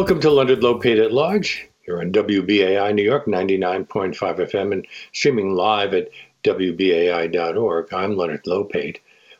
Welcome to Leonard Lopate at Large. You're on WBAI New York 99.5 FM and streaming live at WBAI.org. I'm Leonard Lopate.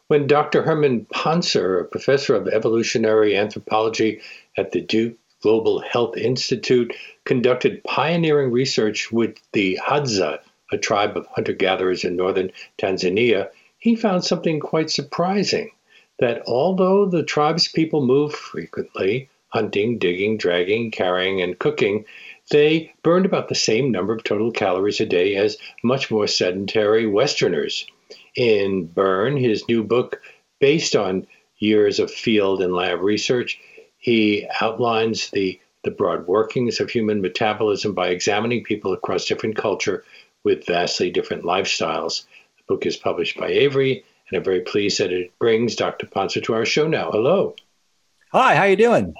When Dr. Herman Pontzer, a professor of evolutionary anthropology at the Duke Global Health Institute, conducted pioneering research with the Hadza, a tribe of hunter gatherers in northern Tanzania, he found something quite surprising that although the tribe's people move frequently, hunting, digging, dragging, carrying, and cooking, they burned about the same number of total calories a day as much more sedentary Westerners. In Burn, his new book, based on years of field and lab research, he outlines the, the broad workings of human metabolism by examining people across different culture with vastly different lifestyles. The book is published by Avery, and I'm very pleased that it brings Dr. Pontzer to our show now. Hello. Hi, how you doing?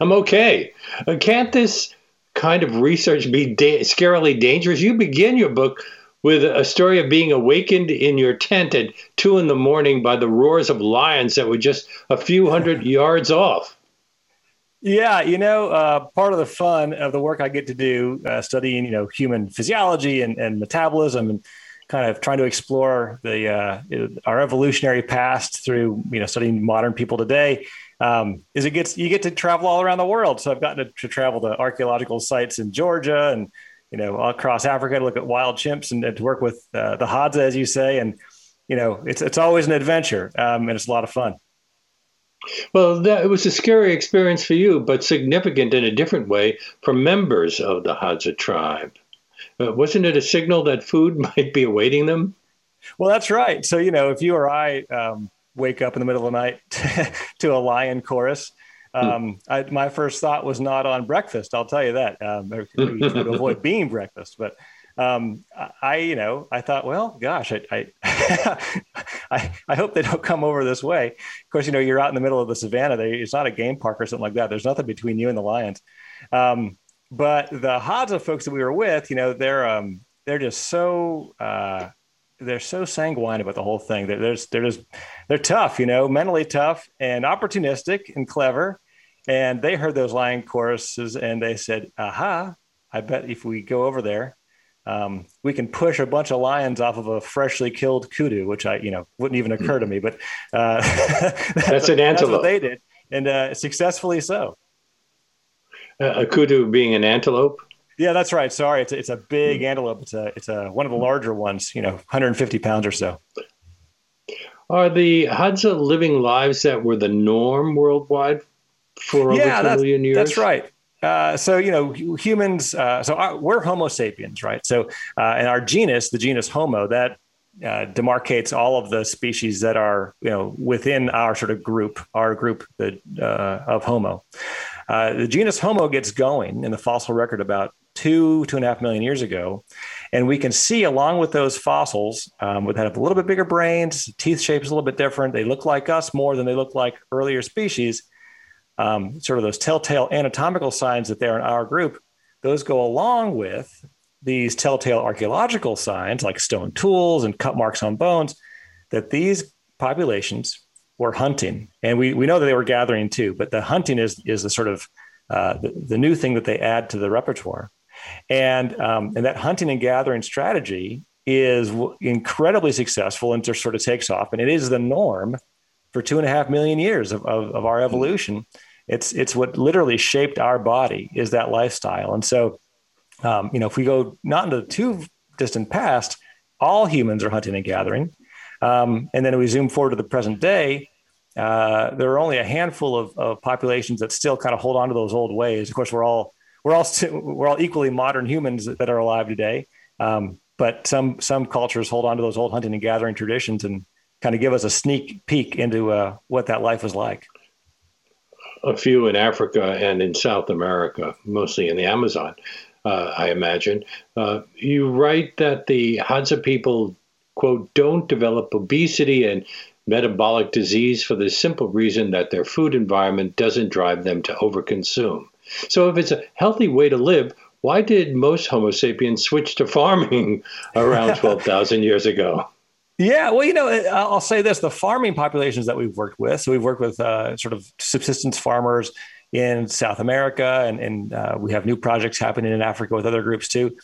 I'm okay. Uh, can't this kind of research be da- scarily dangerous? You begin your book with a story of being awakened in your tent at two in the morning by the roars of lions that were just a few hundred yards off. Yeah, you know, uh, part of the fun of the work I get to do, uh, studying, you know, human physiology and, and metabolism, and kind of trying to explore the uh, our evolutionary past through, you know, studying modern people today um, is it gets you get to travel all around the world. So I've gotten to, to, travel to archaeological sites in Georgia and you know across Africa to look at wild chimps and, and to work with uh, the Hadza, as you say, and you know it's it's always an adventure um, and it's a lot of fun. Well, that, it was a scary experience for you, but significant in a different way for members of the Hadza tribe. Uh, wasn't it a signal that food might be awaiting them? Well, that's right. So, you know, if you or I um, wake up in the middle of the night to a lion chorus. Hmm. Um, I, my first thought was not on breakfast. I'll tell you that. Um, to avoid being breakfast, but um, I, you know, I thought, well, gosh, I, I, I, I, hope they don't come over this way. Of course, you know, you're out in the middle of the savannah. They, it's not a game park or something like that. There's nothing between you and the lions. Um, but the Hadza folks that we were with, you know, they're um, they're just so uh, they're so sanguine about the whole thing. They're, they're, they're just they're tough, you know, mentally tough and opportunistic and clever. And they heard those lion choruses and they said, "Aha! I bet if we go over there, um, we can push a bunch of lions off of a freshly killed kudu," which I, you know, wouldn't even occur to me. But uh, that's, that's, an antelope. That's what they did, and uh, successfully so. Uh, a kudu being an antelope. Yeah, that's right. Sorry, it's a, it's a big antelope. It's a it's a one of the larger ones. You know, 150 pounds or so. Are the Hadza living lives that were the norm worldwide for yeah, over two million years? That's right. Uh, so you know humans. Uh, so our, we're Homo sapiens, right? So uh, and our genus, the genus Homo, that uh, demarcates all of the species that are you know within our sort of group, our group the, uh, of Homo. Uh, the genus Homo gets going in the fossil record about two, two and a half million years ago. And we can see along with those fossils um, that have a little bit bigger brains, teeth shape is a little bit different. They look like us more than they look like earlier species. Um, sort of those telltale anatomical signs that they're in our group, those go along with these telltale archaeological signs like stone tools and cut marks on bones that these populations were hunting. And we, we know that they were gathering too, but the hunting is, is the sort of uh, the, the new thing that they add to the repertoire. And, um, and that hunting and gathering strategy is incredibly successful and just sort of takes off. And it is the norm for two and a half million years of, of, of our evolution. It's, it's what literally shaped our body is that lifestyle. And so, um, you know, if we go not into the too distant past, all humans are hunting and gathering. Um, and then we zoom forward to the present day, uh, there are only a handful of, of, populations that still kind of hold on to those old ways. Of course, we're all we're all we're all equally modern humans that are alive today. Um, but some some cultures hold on to those old hunting and gathering traditions and kind of give us a sneak peek into uh, what that life was like. A few in Africa and in South America, mostly in the Amazon, uh, I imagine. Uh, you write that the Hadza people, quote, don't develop obesity and metabolic disease for the simple reason that their food environment doesn't drive them to overconsume. So, if it's a healthy way to live, why did most Homo sapiens switch to farming around 12,000 years ago? Yeah, well, you know, I'll say this: the farming populations that we've worked with. So we've worked with uh, sort of subsistence farmers in South America, and, and uh, we have new projects happening in Africa with other groups too.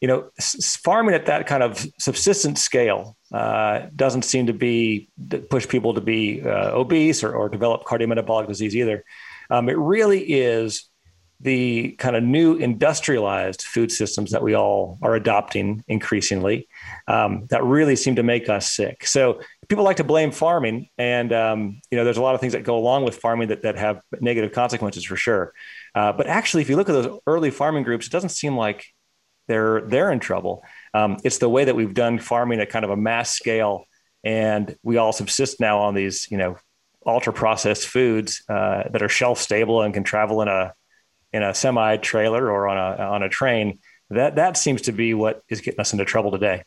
You know, s- farming at that kind of subsistence scale uh, doesn't seem to be push people to be uh, obese or, or develop cardiometabolic disease either. Um, it really is the kind of new industrialized food systems that we all are adopting increasingly um, that really seem to make us sick. So people like to blame farming, and um, you know there's a lot of things that go along with farming that that have negative consequences for sure. Uh, but actually, if you look at those early farming groups, it doesn't seem like they're they're in trouble. Um, it's the way that we've done farming at kind of a mass scale, and we all subsist now on these you know ultra processed foods uh, that are shelf stable and can travel in a in a semi trailer or on a on a train. That that seems to be what is getting us into trouble today.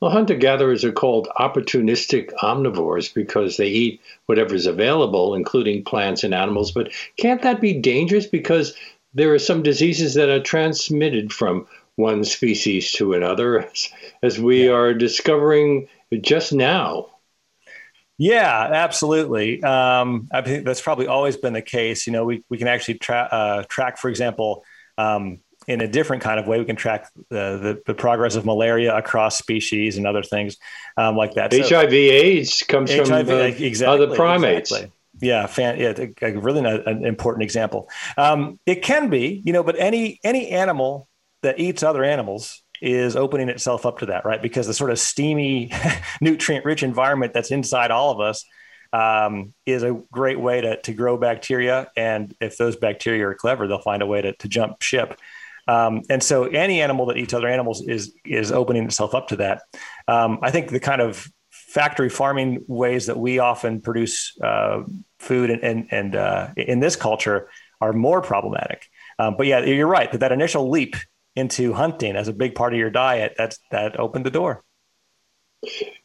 Well, hunter gatherers are called opportunistic omnivores because they eat whatever's available, including plants and animals. But can't that be dangerous because there are some diseases that are transmitted from one species to another, as, as we yeah. are discovering just now? Yeah, absolutely. Um, I think that's probably always been the case. You know, we, we can actually tra- uh, track, for example, um, in a different kind of way, we can track the, the, the progress of malaria across species and other things um, like that. So, HIV/AIDS comes HIV, from uh, exactly, other primates. Exactly. Yeah, fan, yeah, a, a really an important example. Um, it can be, you know, but any any animal that eats other animals is opening itself up to that, right? Because the sort of steamy, nutrient rich environment that's inside all of us um, is a great way to, to grow bacteria. And if those bacteria are clever, they'll find a way to, to jump ship. Um, and so any animal that eats other animals is, is opening itself up to that. Um, I think the kind of factory farming ways that we often produce uh, food and, and, and uh, in this culture are more problematic. Um, but yeah, you're right that that initial leap into hunting as a big part of your diet, that's that opened the door.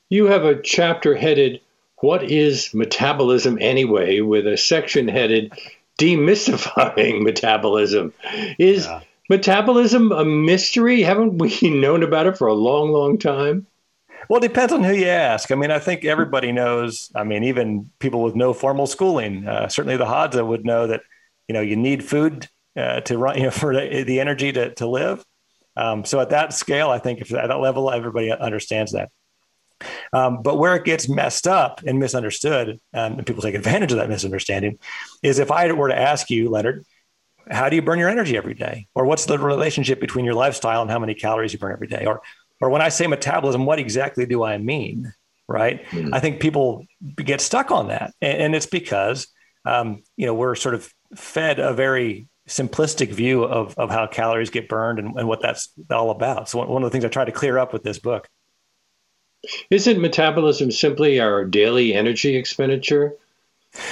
You have a chapter headed "What is metabolism anyway?" with a section headed "Demystifying Metabolism." Is yeah. metabolism a mystery? Haven't we known about it for a long, long time? Well, it depends on who you ask. I mean, I think everybody knows. I mean, even people with no formal schooling, uh, certainly the Hadza would know that you know you need food uh, to run, you know, for the, the energy to, to live. Um, so at that scale, I think if at that level, everybody understands that. Um, but where it gets messed up and misunderstood, and people take advantage of that misunderstanding, is if I were to ask you, Leonard, how do you burn your energy every day? Or what's the relationship between your lifestyle and how many calories you burn every day? Or, or when I say metabolism, what exactly do I mean? Right? Mm. I think people get stuck on that, and, and it's because um, you know we're sort of fed a very simplistic view of, of how calories get burned and, and what that's all about. So one of the things I try to clear up with this book. Isn't metabolism simply our daily energy expenditure?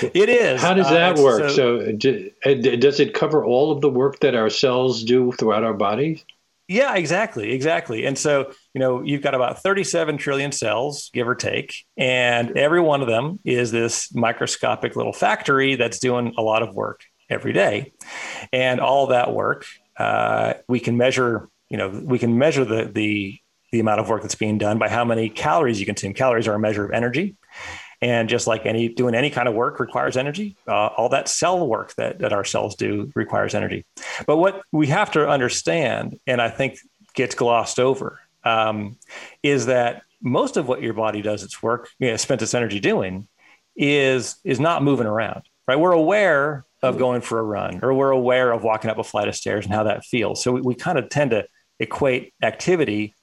It is. How does that uh, work? So, so do, does it cover all of the work that our cells do throughout our bodies? Yeah, exactly, exactly. And so, you know, you've got about 37 trillion cells, give or take, and every one of them is this microscopic little factory that's doing a lot of work every day. And all that work, uh, we can measure, you know, we can measure the, the, the amount of work that's being done by how many calories you consume. Calories are a measure of energy. And just like any doing any kind of work requires energy, uh, all that cell work that, that our cells do requires energy. But what we have to understand, and I think gets glossed over, um, is that most of what your body does its work, you know, spends its energy doing, is is not moving around. Right? We're aware of going for a run, or we're aware of walking up a flight of stairs and how that feels. So we, we kind of tend to equate activity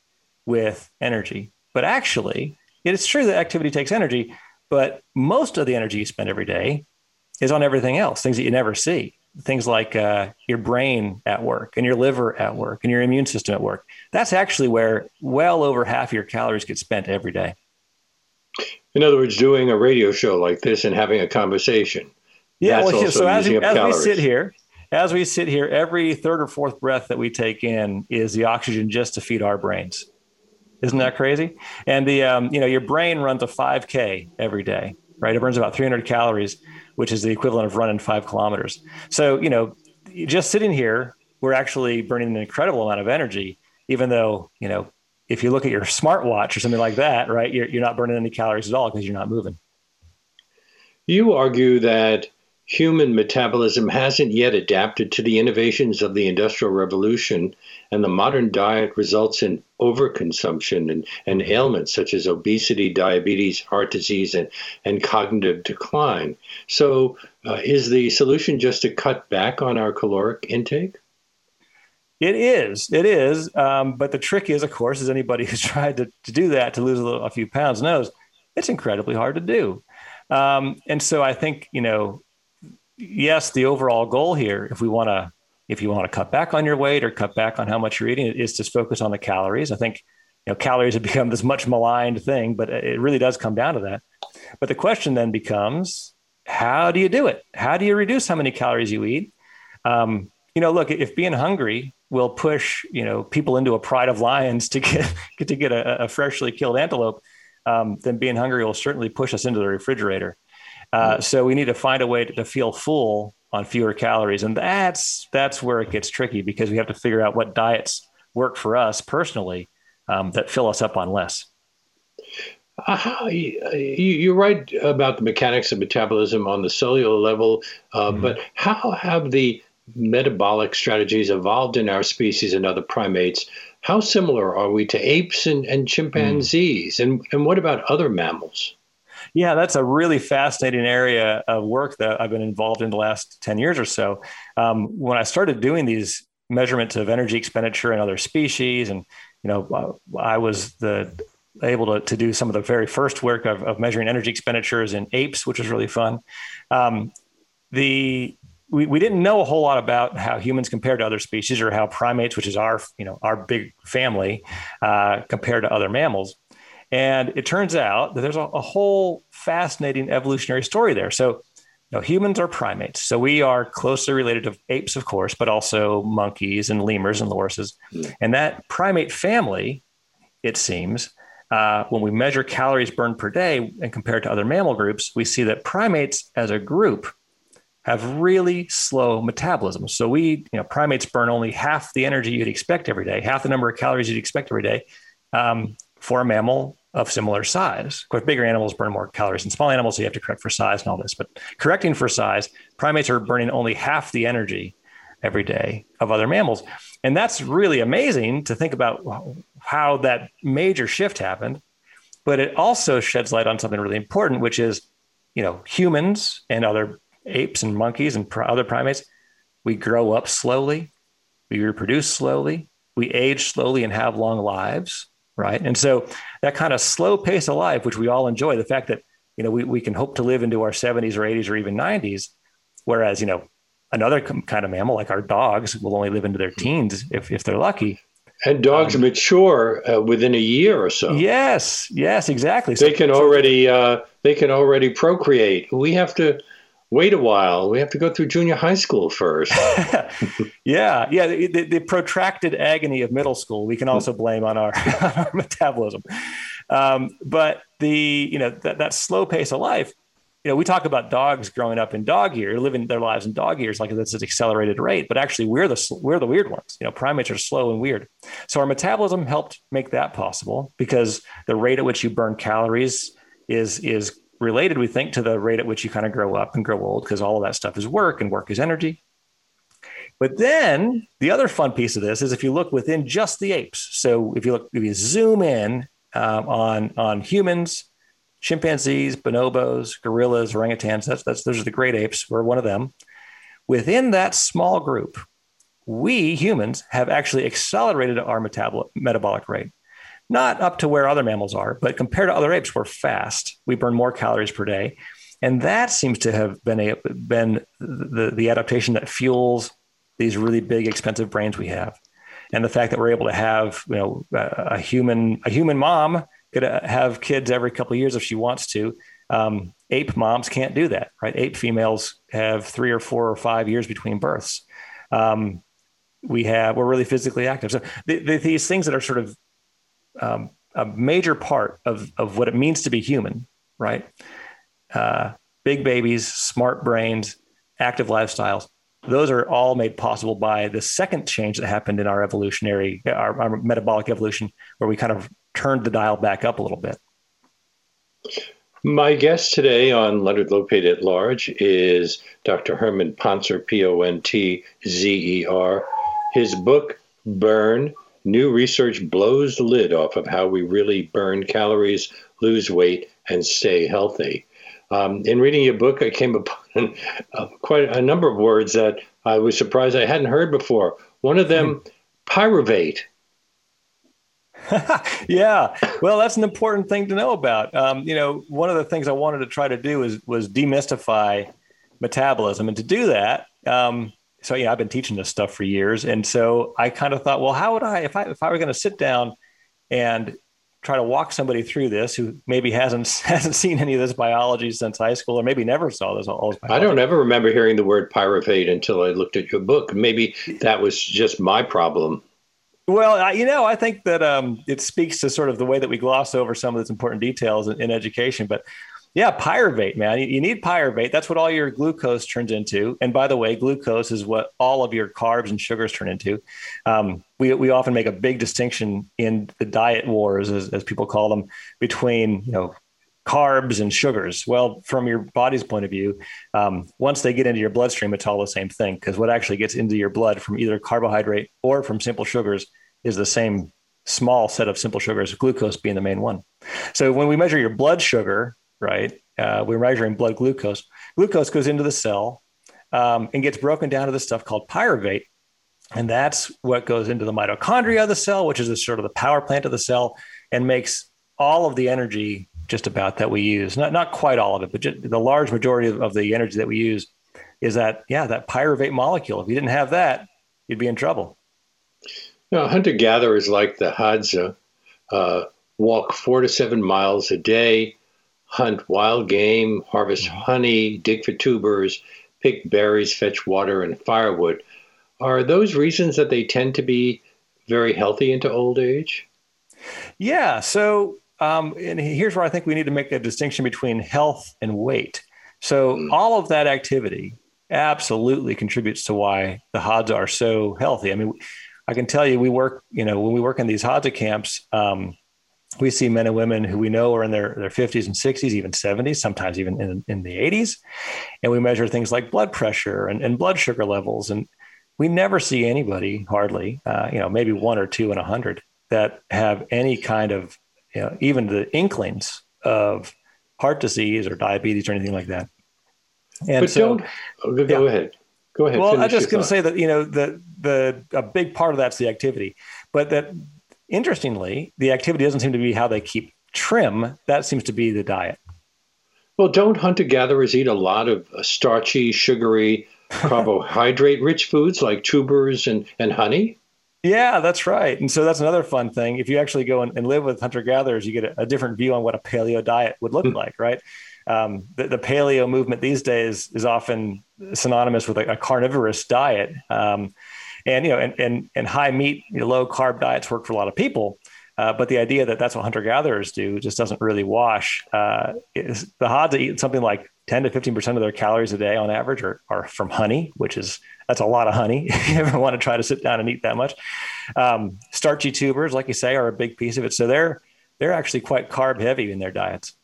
with energy. But actually, it is true that activity takes energy, but most of the energy you spend every day is on everything else, things that you never see. Things like uh, your brain at work and your liver at work and your immune system at work. That's actually where well over half of your calories get spent every day. In other words, doing a radio show like this and having a conversation yeah, well, so as, as we sit here, as we sit here, every third or fourth breath that we take in is the oxygen just to feed our brains. Isn't that crazy? And the um, you know your brain runs a 5K every day, right? It burns about 300 calories, which is the equivalent of running five kilometers. So you know, just sitting here, we're actually burning an incredible amount of energy, even though you know if you look at your smartwatch or something like that, right, you're, you're not burning any calories at all because you're not moving. You argue that human metabolism hasn't yet adapted to the innovations of the Industrial Revolution, and the modern diet results in overconsumption and, and ailments such as obesity, diabetes, heart disease, and, and cognitive decline. So, uh, is the solution just to cut back on our caloric intake? It is. It is. Um, but the trick is, of course, as anybody who's tried to, to do that, to lose a, little, a few pounds knows, it's incredibly hard to do. Um, and so I think, you know, yes, the overall goal here, if we want to, if you want to cut back on your weight or cut back on how much you're eating, is to focus on the calories. I think, you know, calories have become this much maligned thing, but it really does come down to that. But the question then becomes, how do you do it? How do you reduce how many calories you eat? Um, you know, look, if being hungry will push, you know, people into a pride of lions to get to get a, a freshly killed antelope, um, then being hungry will certainly push us into the refrigerator. Uh, mm-hmm. so we need to find a way to, to, feel full on fewer calories, and that's that's where it gets tricky because we have to figure out what diets work for us personally um, that fill us up on less. Uh, you, are right about the mechanics of metabolism on the cellular level, uh, mm-hmm. but how have the metabolic strategies evolved in our species and other primates? How similar are we to apes and, and chimpanzees? Mm. And, and what about other mammals? Yeah, that's a really fascinating area of work that I've been involved in the last 10 years or so. Um, when I started doing these measurements of energy expenditure in other species, and you know, I was the able to, to do some of the very first work of, of measuring energy expenditures in apes, which was really fun. Um, the we, we didn't know a whole lot about how humans compare to other species or how primates, which is our you know our big family, uh, to other mammals. And it turns out that there's a, a whole fascinating evolutionary story there. So, you know, humans are primates. So we are closely related to apes, of course, but also monkeys and lemurs and lorises. Mm. And that primate family, it seems, uh, when we measure calories burned per day and compare it to other mammal groups, we see that primates as a group have really slow metabolism. So we, you know, primates burn only half the energy you'd expect every day, half the number of calories you'd expect every day. Um, for a mammal of similar size. Of course, bigger animals burn more calories than small animals, so you have to correct for size and all this. But correcting for size, primates are burning only half the energy every day of other mammals. And that's really amazing to think about how that major shift happened. But it also sheds light on something really important, which is, you know, humans and other apes and monkeys and other primates, we grow up slowly, we reproduce slowly, we age slowly and have long lives right? And so that kind of slow pace of life, which we all enjoy, the fact that you know we, we can hope to live into our 70s or 80s or even 90s, whereas you know another kind of mammal like our dogs will only live into their teens if if they're lucky. And dogs um, mature uh, within a year or so. Yes, yes, exactly. They so, can already uh, they can already procreate. We have to wait a while. We have to go through junior high school first. yeah, yeah. The, the, the, protracted agony of middle school we can also blame on our, on our metabolism. Um, but the you know that, that slow pace of life. You know, we talk about dogs growing up in dog years, living their lives in dog years, like that's an accelerated rate. But actually, we're the we're the weird ones. You know, primates are slow and weird. So our metabolism helped make that possible because the rate at which you burn calories is is related, we think, to the rate at which you kind of grow up and grow old, because all of that stuff is work and work is energy. But then the other fun piece of this is if you look within just the apes. So if you look, if you zoom in um, on on humans, chimpanzees, bonobos, gorillas, orangutans, that's that's those are the great apes. We're one of them. Within that small group, we humans have actually accelerated our metabolic metabolic rate not up to where other mammals are, but compared to other apes, we're fast. We burn more calories per day. And that seems to have been a been the, the adaptation that fuels these really big, expensive brains we have. And the fact that we're able to have, you know, a, human a human mom could uh, have kids every couple of years if she wants to. Um, ape moms can't do that, right? Ape females have three or four or five years between births. Um, we have we're really physically active. So the, the, these things that are sort of um, a major part of, of what it means to be human, right? Uh, big babies, smart brains, active lifestyles. Those are all made possible by the second change that happened in our evolutionary, our, our metabolic evolution, where we kind of turned the dial back up a little bit. My guest today on Leonard Lopate at Large is Dr. Herman Pontzer, P O N T Z E R. His book, Burn New Research Blows the Lid Off of How We Really Burn Calories, Lose Weight, and Stay Healthy. Um, in reading your book, I came upon uh, quite a number of words that I was surprised I hadn't heard before. One of them, pyruvate. yeah, well, that's an important thing to know about. Um, you know, one of the things I wanted to try to do was was demystify metabolism, and to do that, um, so yeah, I've been teaching this stuff for years, and so I kind of thought, well, how would I, if I if I were going to sit down and try to walk somebody through this who maybe hasn't hasn't seen any of this biology since high school or maybe never saw this all this I don't ever remember hearing the word pyruvate until I looked at your book. Maybe that was just my problem. Well, you know, I think that um, it speaks to sort of the way that we gloss over some of these important details in, in education. But yeah, pyruvate, man. You, need pyruvate. That's what all your glucose turns into. And by the way, glucose is what all of your carbs and sugars turn into. Um, we, we often make a big distinction in the diet wars, as, as people call them, between you know carbs and sugars. Well, from your body's point of view, um, once they get into your bloodstream, it's all the same thing because what actually gets into your blood from either carbohydrate or from simple sugars is the same small set of simple sugars, glucose being the main one. So when we measure your blood sugar, right, uh, we're measuring blood glucose. Glucose goes into the cell um, and gets broken down to this stuff called pyruvate. And that's what goes into the mitochondria of the cell, which is the, sort of the power plant of the cell, and makes all of the energy just about that we use. Not not quite all of it, but the large majority of, of the energy that we use is that yeah that pyruvate molecule. If you didn't have that, you'd be in trouble. Now, hunter gatherers like the Hadza uh, walk four to seven miles a day, hunt wild game, harvest mm-hmm. honey, dig for tubers, pick berries, fetch water, and firewood. Are those reasons that they tend to be very healthy into old age? Yeah. So um, and here's where I think we need to make a distinction between health and weight. So mm. all of that activity absolutely contributes to why the Hadza are so healthy. I mean, I can tell you, we work, you know, when we work in these Hadza camps, um, we see men and women who we know are in their, their 50s and 60s, even 70s, sometimes even in, in the 80s. And we measure things like blood pressure and, and blood sugar levels. And we never see anybody, hardly, uh, you know, maybe one or two in a hundred that have any kind of you know, even the inklings of heart disease or diabetes or anything like that. And but so, don't oh, go, go yeah. ahead. Go ahead. Well, I'm just going to say that you know the the a big part of that's the activity, but that interestingly, the activity doesn't seem to be how they keep trim. That seems to be the diet. Well, don't hunter gatherers eat a lot of uh, starchy, sugary, carbohydrate rich foods like tubers and, and honey? Yeah, that's right. And so that's another fun thing. If you actually go and, and live with hunter gatherers, you get a, a, different view on what a paleo diet would look hmm. like, right? Um, the, the, paleo movement these days is often synonymous with a, a carnivorous diet. Um, and, you know, and, and, and high meat, you know, low carb diets work for a lot of people. Uh, but the idea that that's what hunter gatherers do just doesn't really wash. Uh, the Hadza eat something like 10 to 15% of their calories a day on average are, are from honey, which is that's a lot of honey. if you ever want to try to sit down and eat that much. Um, starchy tubers, like you say, are a big piece of it. So they're they're actually quite carb heavy in their diets.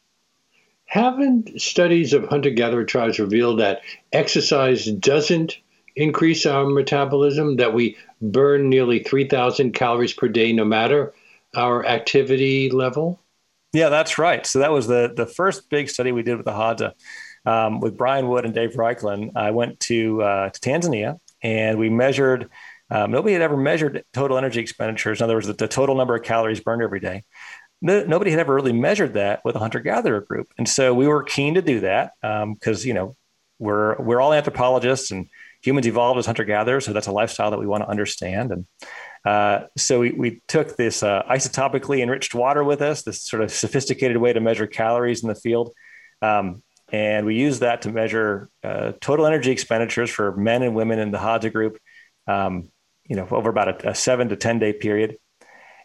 Haven't studies of hunter gatherer tribes revealed that exercise doesn't increase our metabolism, that we burn nearly 3,000 calories per day no matter our activity level? Yeah, that's right. So that was the, the first big study we did with the Hadza um, with Brian Wood and Dave Raichlen, I went to, uh, to Tanzania and we measured. Um, nobody had ever measured total energy expenditures. In other words, the, the total number of calories burned every day. No, nobody had ever really measured that with a hunter gatherer group, and so we were keen to do that because um, you know we're we're all anthropologists and humans evolved as hunter gatherers, so that's a lifestyle that we want to understand. And uh, so we, we took this uh, isotopically enriched water with us, this sort of sophisticated way to measure calories in the field. Um, and we used that to measure uh, total energy expenditures for men and women in the Hadza group, um, you know, over about a, a, seven to 10 day period.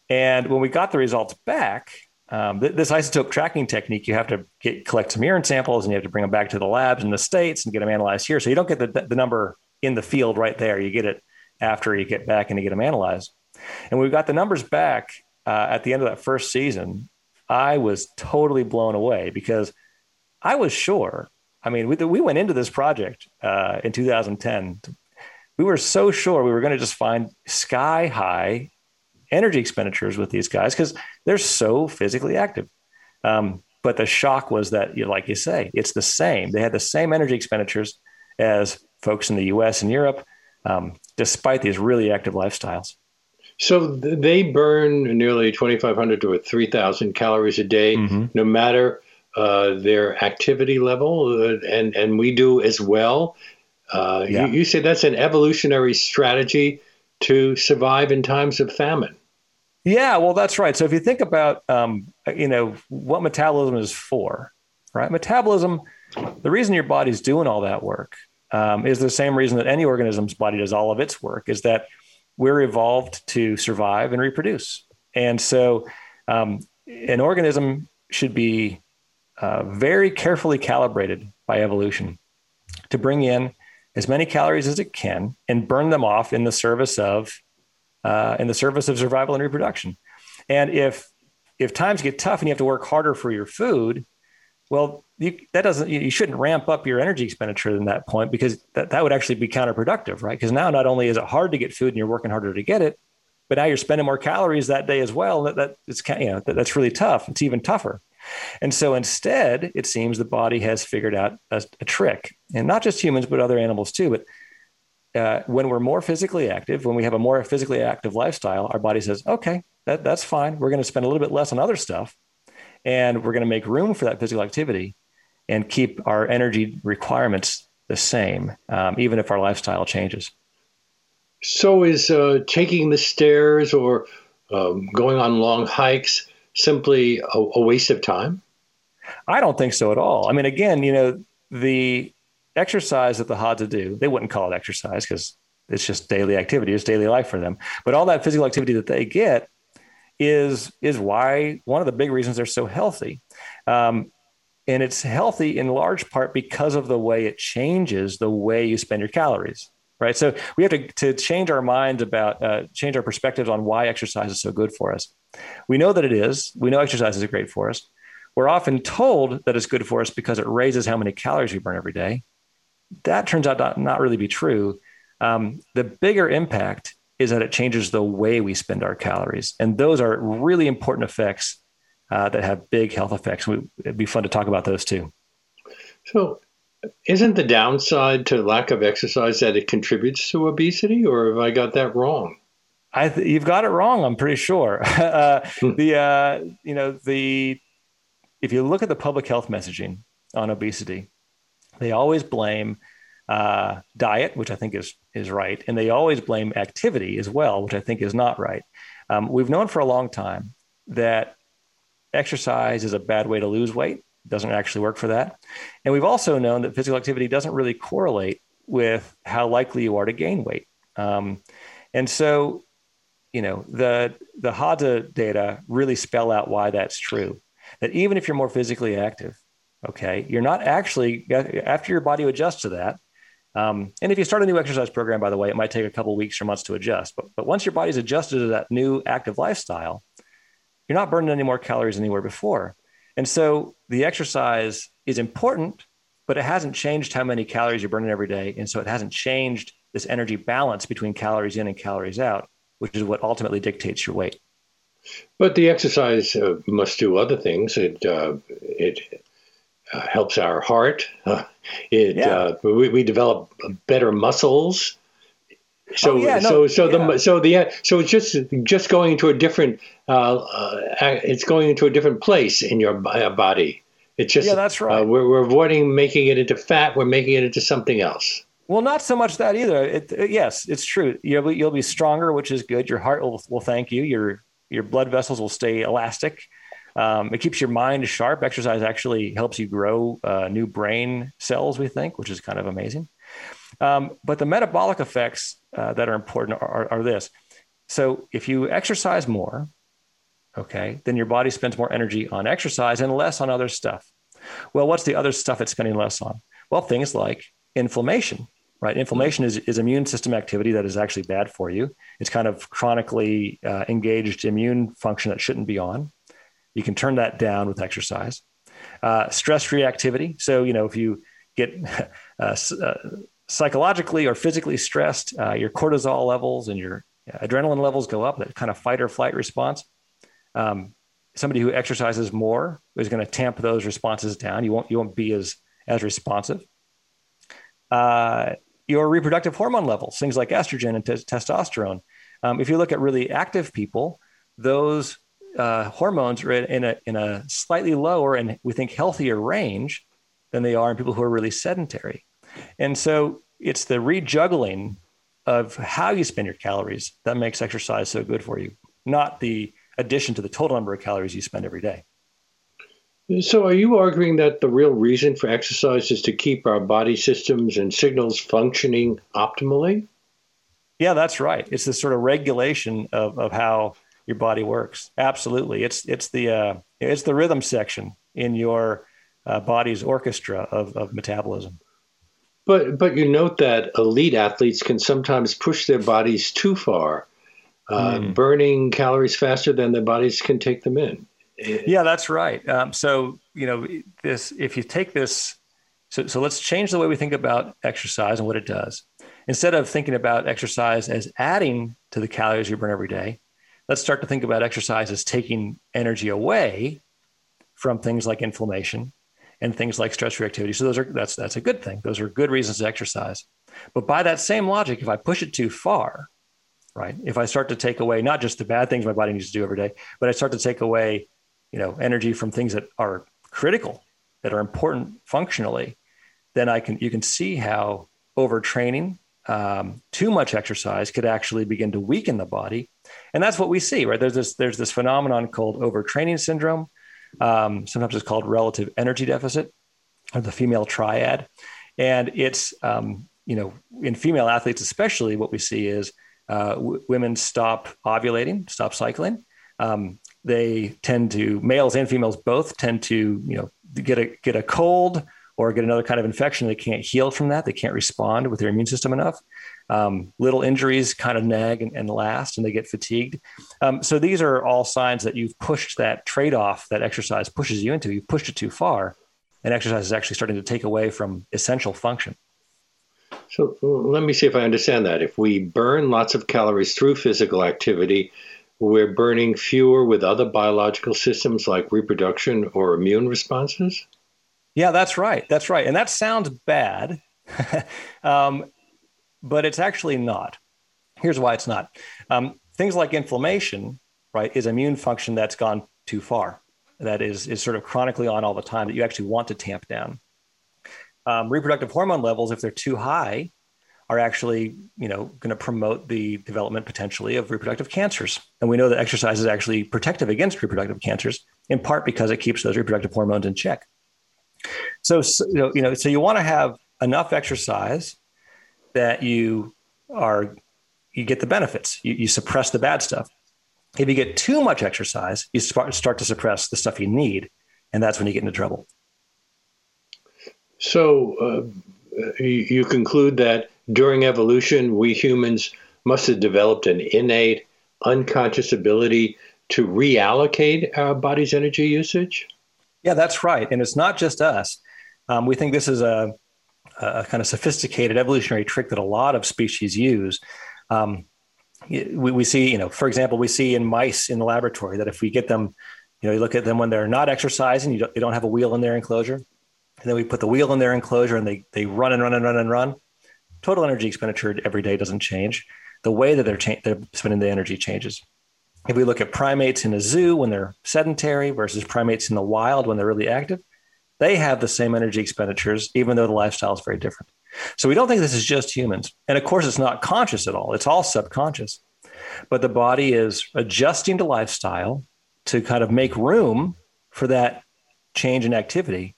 And when we got the results back, um, th- this isotope tracking technique, you have to get collect some urine samples and you have to bring them back to the labs in the States and get them analyzed here. So you don't get the, the number in the field right there. You get it after you get back and you get them analyzed. And we got the numbers back uh, at the end of that first season. I was totally blown away because I was sure. I mean, we, we went into this project uh, in 2010. We were so sure we were going to just find sky high energy expenditures with these guys because they're so physically active. Um, but the shock was that, you know, like you say, it's the same. They had the same energy expenditures as folks in the US and Europe, um, despite these really active lifestyles. So they burn nearly 2,500 to 3,000 calories a day, mm-hmm. no matter uh, their activity level, uh, and and we do as well. Uh, yeah. you, you say that's an evolutionary strategy to survive in times of famine. Yeah, well, that's right. So if you think about, um, you know, what metabolism is for, right? Metabolism, the reason your body's doing all that work um, is the same reason that any organism's body does all of its work. Is that we're evolved to survive and reproduce. And so um, an organism should be uh, very carefully calibrated by evolution to bring in as many calories as it can and burn them off in the service of uh, in the service of survival and reproduction. And if if times get tough and you have to work harder for your food, well, you, that doesn't you shouldn't ramp up your energy expenditure in that point because that, that would actually be counterproductive right? Because now not only is it hard to get food and you're working harder to get it but now you're spending more calories that day as well. That, that it's you know that, that's really tough. It's even tougher. And so instead it seems the body has figured out a, a trick and not just humans but other animals too. But uh, when we're more physically active when we have a more physically active lifestyle our body says okay that, that's fine. We're going to spend a little bit less on other stuff and we're going to make room for that physical activity and keep our energy requirements the same, um, even if our lifestyle changes. So, is uh, taking the stairs or um, going on long hikes simply a, a waste of time? I don't think so at all. I mean, again, you know, the exercise that the Hadza do, they wouldn't call it exercise because it's just daily activity, it's daily life for them. But all that physical activity that they get is is why one of the big reasons they're so healthy. Um, and it's healthy in large part because of the way it changes the way you spend your calories right? So we have to, to change our minds about uh, change our perspectives on why exercise is so good for us. We know that it is. We know exercise is great for us. We're often told that it's good for us because it raises how many calories we burn every day. That turns out not, not really be true. Um, the bigger impact is that it changes the way we spend our calories and those are really important effects uh, that have big health effects. We, it'd be fun to talk about those too. So, isn't the downside to lack of exercise that it contributes to obesity, or have I got that wrong? I th- you've got it wrong. I'm pretty sure. uh, hmm. the uh, you know the if you look at the public health messaging on obesity, they always blame uh, diet, which I think is is right, and they always blame activity as well, which I think is not right. Um, we've known for a long time that exercise is a bad way to lose weight. Doesn't actually work for that. And we've also known that physical activity doesn't really correlate with how likely you are to gain weight. Um, and so, you know, the the Hadza data really spell out why that's true. That even if you're more physically active, okay, you're not actually after your body adjusts to that. Um, and if you start a new exercise program, by the way, it might take a couple weeks or months to adjust. But but once your body's adjusted to that new active lifestyle, you're not burning any more calories than were before. And so the exercise is important, but it hasn't changed how many calories you're burning every day. And so it hasn't changed this energy balance between calories in and calories out, which is what ultimately dictates your weight. But the exercise uh, must do other things. It uh, it uh, helps our heart. it yeah. Uh, we, we, develop better muscles. So oh, yeah, no, so so yeah. the so the so it's just just going into a different uh, uh, it's going into a different place in your uh, body. It's just yeah, that's right. Uh, we're, we're avoiding making it into fat. We're making it into something else. Well, not so much that either. It, yes, it's true. You'll you'll be stronger, which is good. Your heart will will thank you. Your your blood vessels will stay elastic. Um, it keeps your mind sharp. Exercise actually helps you grow uh, new brain cells. We think, which is kind of amazing. Um, but the metabolic effects uh, that are important are, are this. So if you exercise more, okay, then your body spends more energy on exercise and less on other stuff. Well, what's the other stuff it's spending less on? Well, things like inflammation, right? Inflammation is, is immune system activity that is actually bad for you. It's kind of chronically uh, engaged immune function that shouldn't be on. You can turn that down with exercise. Uh, stress reactivity. So, you know, if you get uh, uh, psychologically or physically stressed, uh, your cortisol levels and your adrenaline levels go up, that kind of fight or flight response. Um, somebody who exercises more is going to tamp those responses down. You won't, you won't be as, as responsive. Uh, your reproductive hormone levels, things like estrogen and t- testosterone. Um, if you look at really active people, those uh, hormones are in a, in a slightly lower and we think healthier range than they are in people who are really sedentary. And so it's the rejuggling of how you spend your calories that makes exercise so good for you, not the addition to the total number of calories you spend every day. So, are you arguing that the real reason for exercise is to keep our body systems and signals functioning optimally? Yeah, that's right. It's this sort of regulation of, of how your body works. Absolutely, it's it's the uh, it's the rhythm section in your uh, body's orchestra of, of metabolism. But but you note that elite athletes can sometimes push their bodies too far, uh, mm. burning calories faster than their bodies can take them in. Yeah, that's right. Um, so you know this. If you take this, so so let's change the way we think about exercise and what it does. Instead of thinking about exercise as adding to the calories you burn every day, let's start to think about exercise as taking energy away from things like inflammation and things like stress reactivity. So those are that's that's a good thing. Those are good reasons to exercise. But by that same logic, if I push it too far, right? If I start to take away not just the bad things my body needs to do every day, but I start to take away, you know, energy from things that are critical, that are important functionally, then I can you can see how overtraining um, too much exercise could actually begin to weaken the body, and that's what we see. Right there's this there's this phenomenon called overtraining syndrome. Um, sometimes it's called relative energy deficit, or the female triad, and it's um, you know in female athletes especially what we see is uh, w- women stop ovulating, stop cycling. Um, they tend to males and females both tend to you know get a get a cold or get another kind of infection. They can't heal from that. They can't respond with their immune system enough. Um, little injuries kind of nag and, and, last, and they get fatigued. Um, so these are all signs that you've pushed that trade off that exercise pushes you into. You've pushed it too far, and exercise is actually starting to take away from essential function. So let me see if I understand that. If we burn lots of calories through physical activity, we're burning fewer with other biological systems like reproduction or immune responses? Yeah, that's right. That's right. And that sounds bad, um, but it's actually not. Here's why it's not. Um, things like inflammation, right, is immune function that's gone too far. That is is sort of chronically on all the time that you actually want to tamp down. Um, reproductive hormone levels, if they're too high, are actually you know going to promote the development potentially of reproductive cancers. And we know that exercise is actually protective against reproductive cancers, in part because it keeps those reproductive hormones in check. So, so you know, so you want to have enough exercise that you are you get the benefits. You, you suppress the bad stuff. If you get too much exercise, you start to suppress the stuff you need, and that's when you get into trouble. So uh, you conclude that during evolution, we humans must have developed an innate, unconscious ability to reallocate our body's energy usage? Yeah, that's right. And it's not just us. Um, we think this is a, a, kind of sophisticated evolutionary trick that a lot of species use. Um, we, we see, you know, for example, we see in mice in the laboratory that if we get them, you know, you look at them when they're not exercising, you don't, they don't have a wheel in their enclosure. And then we put the wheel in their enclosure and they, they run and run and run and run. Total energy expenditure every day doesn't change. The way that they're, cha- they're spending the energy changes. If we look at primates in a zoo when they're sedentary versus primates in the wild when they're really active, they have the same energy expenditures, even though the lifestyle is very different. So we don't think this is just humans. And of course, it's not conscious at all, it's all subconscious. But the body is adjusting to lifestyle to kind of make room for that change in activity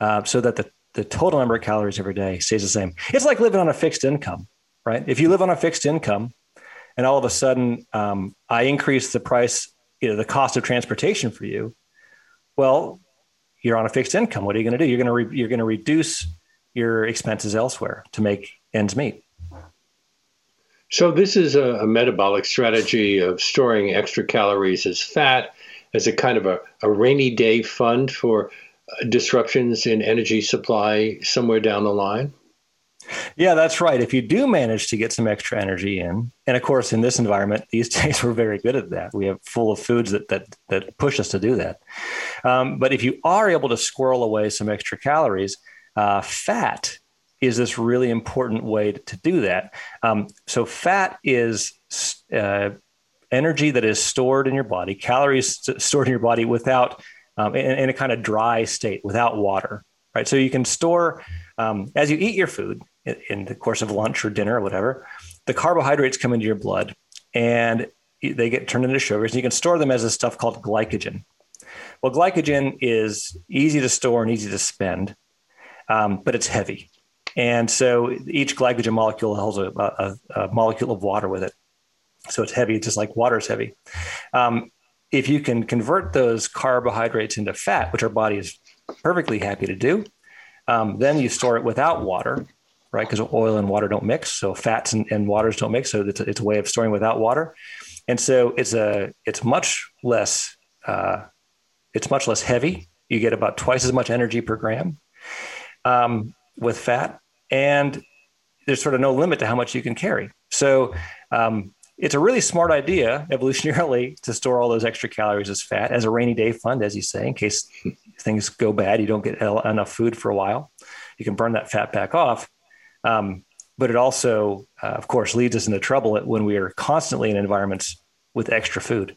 uh, so that the, the total number of calories every day stays the same. It's like living on a fixed income, right? If you live on a fixed income, and all of a sudden um, I increase the price, you know, the cost of transportation for you, well, you're on a fixed income. What are you going to do? You're going to re- you're going to reduce your expenses elsewhere to make ends meet. So this is a, a metabolic strategy of storing extra calories as fat, as a kind of a, a rainy day fund for disruptions in energy supply somewhere down the line? Yeah, that's right. If you do manage to get some extra energy in, and of course, in this environment, these days we're very good at that. We have full of foods that that that push us to do that. Um, but if you are able to squirrel away some extra calories, uh, fat is this really important way to, do that. Um, so fat is uh, energy that is stored in your body, calories stored in your body without um, in, in, a kind of dry state, without water. Right. So you can store um, as you eat your food in, the course of lunch or dinner or whatever. The carbohydrates come into your blood and they get turned into sugars. And you can store them as a stuff called glycogen. Well, glycogen is easy to store and easy to spend, um, but it's heavy. And so each glycogen molecule holds a, a, a, molecule of water with it. So it's heavy, just like water is heavy. Um, if you can convert those carbohydrates into fat, which our body is perfectly happy to do, um, then you store it without water, right? Because oil and water don't mix. So fats and, and waters don't mix. So it's a, it's a, way of storing without water. And so it's a it's much less uh, it's much less heavy. You get about twice as much energy per gram um, with fat, and there's sort of no limit to how much you can carry. So um, it's a really smart idea evolutionarily to store all those extra calories as fat as a rainy day fund, as you say, in case things go bad, you don't get enough food for a while. You can burn that fat back off. Um, but it also, uh, of course, leads us into trouble when we are constantly in environments with extra food.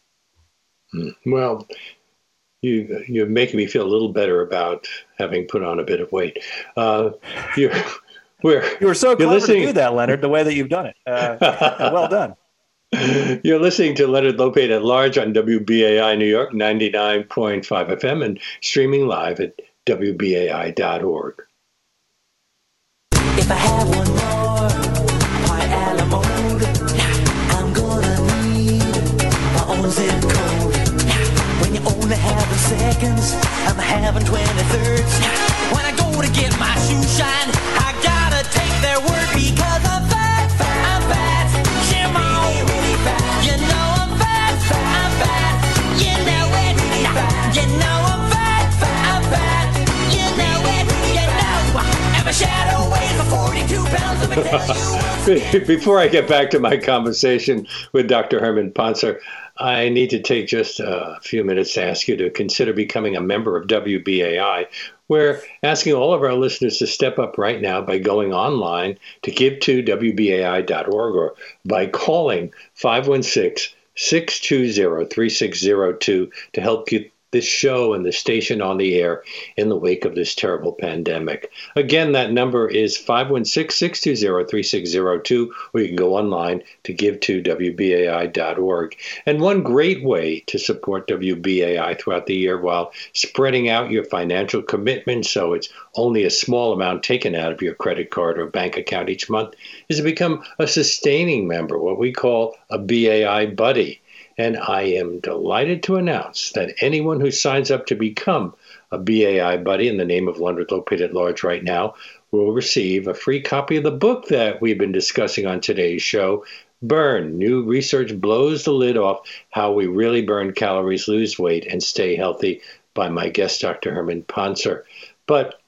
Hmm. Well, you you're making me feel a little better about having put on a bit of weight. Uh, you're we're, you were so clever listening. to do that, Leonard. The way that you've done it, uh, well done. You're listening to Leonard Lopate at Large on WBAI New York 99.5 FM and streaming live at WBAI.org. If I have one more I'm gonna need my own zip code. When you only have seconds, I'm having 23rds. When I go to get my shoe shine, I gotta take their word because Before I get back to my conversation with Dr. Herman Pontzer, I need to take just a few minutes to ask you to consider becoming a member of WBAI. We're asking all of our listeners to step up right now by going online to give2wbai.org or by calling 516 620 3602 to help get this show and the station on the air in the wake of this terrible pandemic. Again, that number is 516 620 3602, or you can go online to give to WBAI.org. And one great way to support WBAI throughout the year while spreading out your financial commitment so it's only a small amount taken out of your credit card or bank account each month is to become a sustaining member, what we call a BAI buddy. And I am delighted to announce that anyone who signs up to become a BAI buddy in the name of Leonard Lopate at Large right now will receive a free copy of the book that we've been discussing on today's show. Burn. New research blows the lid off how we really burn calories, lose weight, and stay healthy by my guest, Dr. Herman Pontzer. But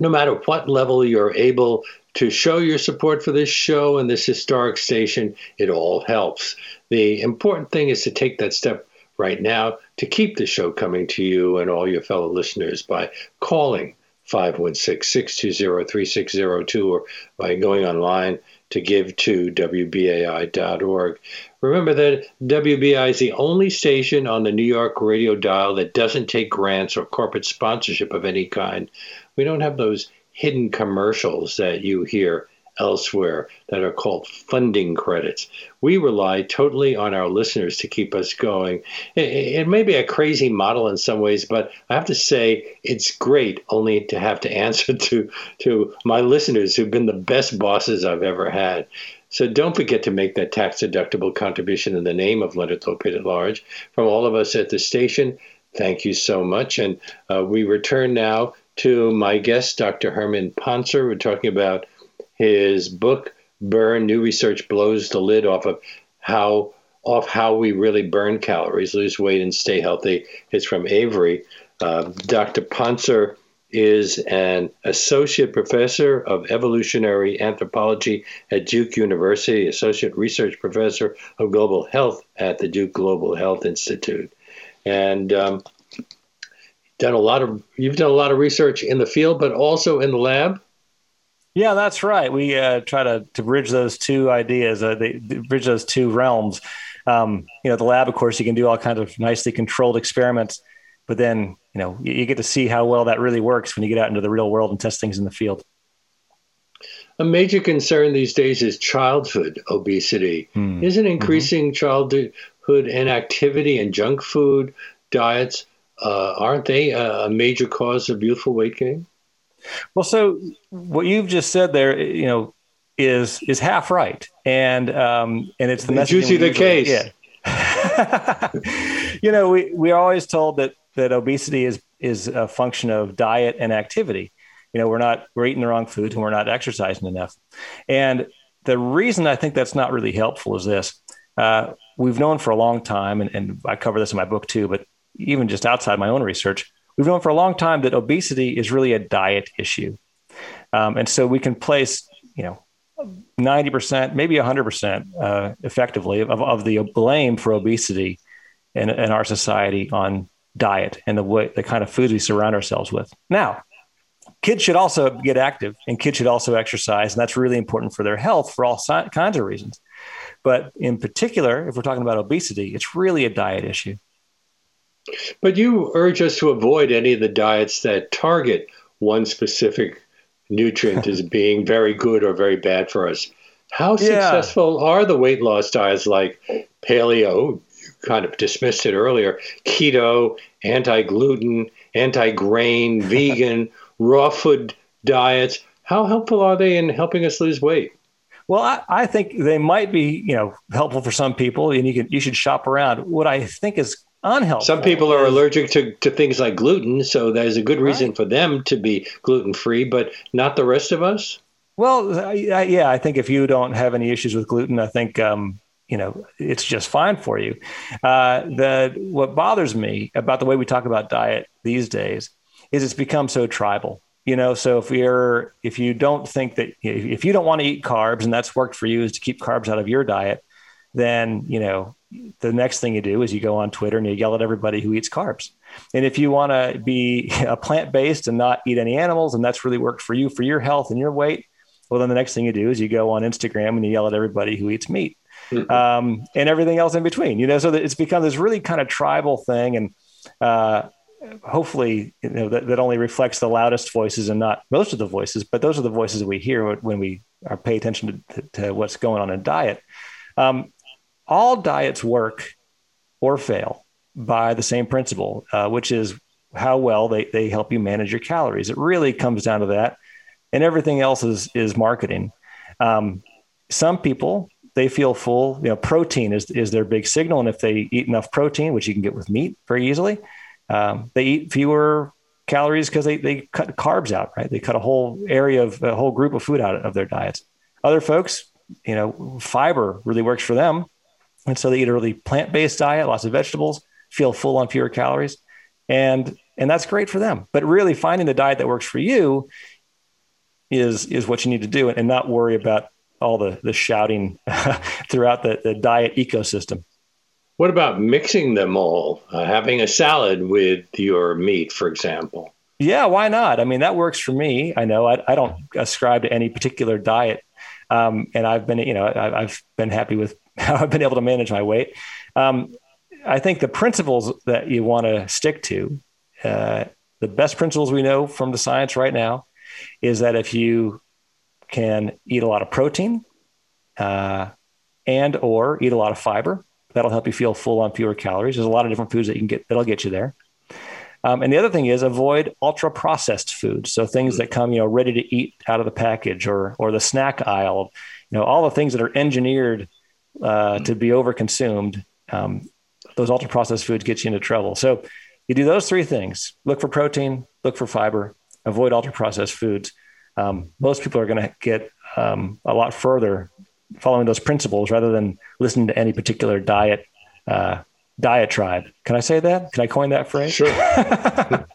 no matter what level you're able to show your support for this show and this historic station, it all helps. The important thing is to take that step right now to keep the show coming to you and all your fellow listeners by calling 516-620-3602 or by going online to give to WBAI.org. Remember that WBAI is the only station on the New York radio dial that doesn't take grants or corporate sponsorship of any kind. We don't have those hidden commercials that you hear elsewhere that are called funding credits. We rely totally on our listeners to keep us going. It, may be a crazy model in some ways, but I have to say it's great only to have to answer to, to my listeners who've been the best bosses I've ever had. So don't forget to make that tax deductible contribution in the name of Leonard Lopate at Large. From all of us at the station, thank you so much. And uh, we return now to my guest, Dr. Herman Pontzer. We're talking about his book burn new research blows the lid off of how off how we really burn calories lose weight and stay healthy it's from avery Uh, Dr. Pontzer is an associate professor of evolutionary anthropology at Duke University, associate research professor of global health at the Duke Global Health Institute, and um, done a lot of you've done a lot of research in the field, but also in the lab. Yeah, that's right. We uh, try to, to bridge those two ideas, uh, they, they bridge those two realms. Um, you know, the lab, of course, you can do all kinds of nicely controlled experiments, but then you know you, you get to see how well that really works when you get out into the real world and test things in the field. A major concern these days is childhood obesity. Hmm. Isn't increasing mm-hmm. childhood inactivity and junk food diets uh, aren't they a major cause of youthful weight gain? Well, so what you've just said there, you know, is is half right, and um, and it's the message. Juicy the case. Yeah. you know, we we're always told that that obesity is is a function of diet and activity. You know, we're not we're eating the wrong foods and we're not exercising enough. And the reason I think that's not really helpful is this: uh, we've known for a long time, and, and I cover this in my book too, but even just outside my own research, we've known for a long time that obesity is really a diet issue. Um, and so we can place, you know, 90%, maybe 100% uh, effectively of, of the blame for obesity in, in our society on diet and the way, the kind of foods we surround ourselves with. Now, kids should also get active and kids should also exercise. And that's really important for their health for all si- kinds of reasons. But in particular, if we're talking about obesity, it's really a diet issue. But you urge us to avoid any of the diets that target one specific nutrient as being very good or very bad for us. How yeah. successful are the weight loss diets like paleo? You kind of dismissed it earlier. Keto, anti gluten, anti grain, vegan, raw food diets. How helpful are they in helping us lose weight? Well, I, I, think they might be, you know, helpful for some people, and you can you should shop around. What I think is unhealthy. Some people are allergic to, to things like gluten, so there's a good reason right. for them to be gluten free, but not the rest of us. Well, I, I, yeah, I think if you don't have any issues with gluten, I think um, you know it's just fine for you. Uh, the what bothers me about the way we talk about diet these days is it's become so tribal. You know, so if you're if you don't think that if you don't want to eat carbs and that's worked for you is to keep carbs out of your diet, then you know the next thing you do is you go on Twitter and you yell at everybody who eats carbs. And if you want to be a plant based and not eat any animals, and that's really worked for you for your health and your weight, well, then the next thing you do is you go on Instagram and you yell at everybody who eats meat mm-hmm. um, and everything else in between. You know, so that it's become this really kind of tribal thing, and uh, hopefully, you know, that, that only reflects the loudest voices and not most of the voices, but those are the voices that we hear when we are pay attention to, to, to what's going on in diet. Um, all diets work or fail by the same principle, uh, which is how well they, they help you manage your calories. It really comes down to that. And everything else is, is marketing. Um, some people, they feel full, you know, protein is, is their big signal. And if they eat enough protein, which you can get with meat very easily, um, they eat fewer calories because they, they cut carbs out, right? They cut a whole area of a whole group of food out of their diets. Other folks, you know, fiber really works for them. And so they eat a really plant based diet, lots of vegetables, feel full on fewer calories. And and that's great for them. But really finding the diet that works for you is is what you need to do and not worry about all the the shouting throughout the, the diet ecosystem. What about mixing them all? Uh, having a salad with your meat, for example. Yeah, why not? I mean, that works for me. I know I, I don't ascribe to any particular diet, um, and I've been, you know, I, I've been happy with how I've been able to manage my weight. Um, I think the principles that you want to stick to, uh, the best principles we know from the science right now, is that if you can eat a lot of protein uh, and or eat a lot of fiber, that'll help you feel full on fewer calories. There's a lot of different foods that you can get that'll get you there. Um, and the other thing is avoid ultra processed foods. So things that come, you know, ready to eat out of the package or or the snack aisle. You know, all the things that are engineered uh, to be overconsumed, um, those ultra processed foods get you into trouble. So you do those three things: look for protein, look for fiber, avoid ultra processed foods. Um, most people are going to get um, a lot further following those principles rather than listening to any particular diet uh, diatribe. Can I say that? Can I coin that phrase? Sure.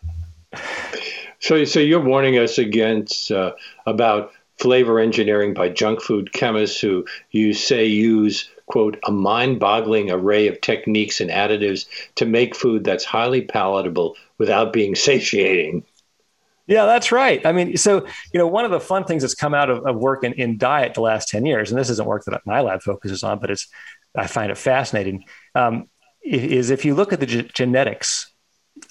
so, so you're warning us against uh, about flavor engineering by junk food chemists who you say use quote a mind-boggling array of techniques and additives to make food that's highly palatable without being satiating. Yeah, that's right. I mean, so you know, one of the fun things that's come out of, of work in, in diet the last ten years, and this isn't work that my lab focuses on, but it's I find it fascinating. Um, is if you look at the genetics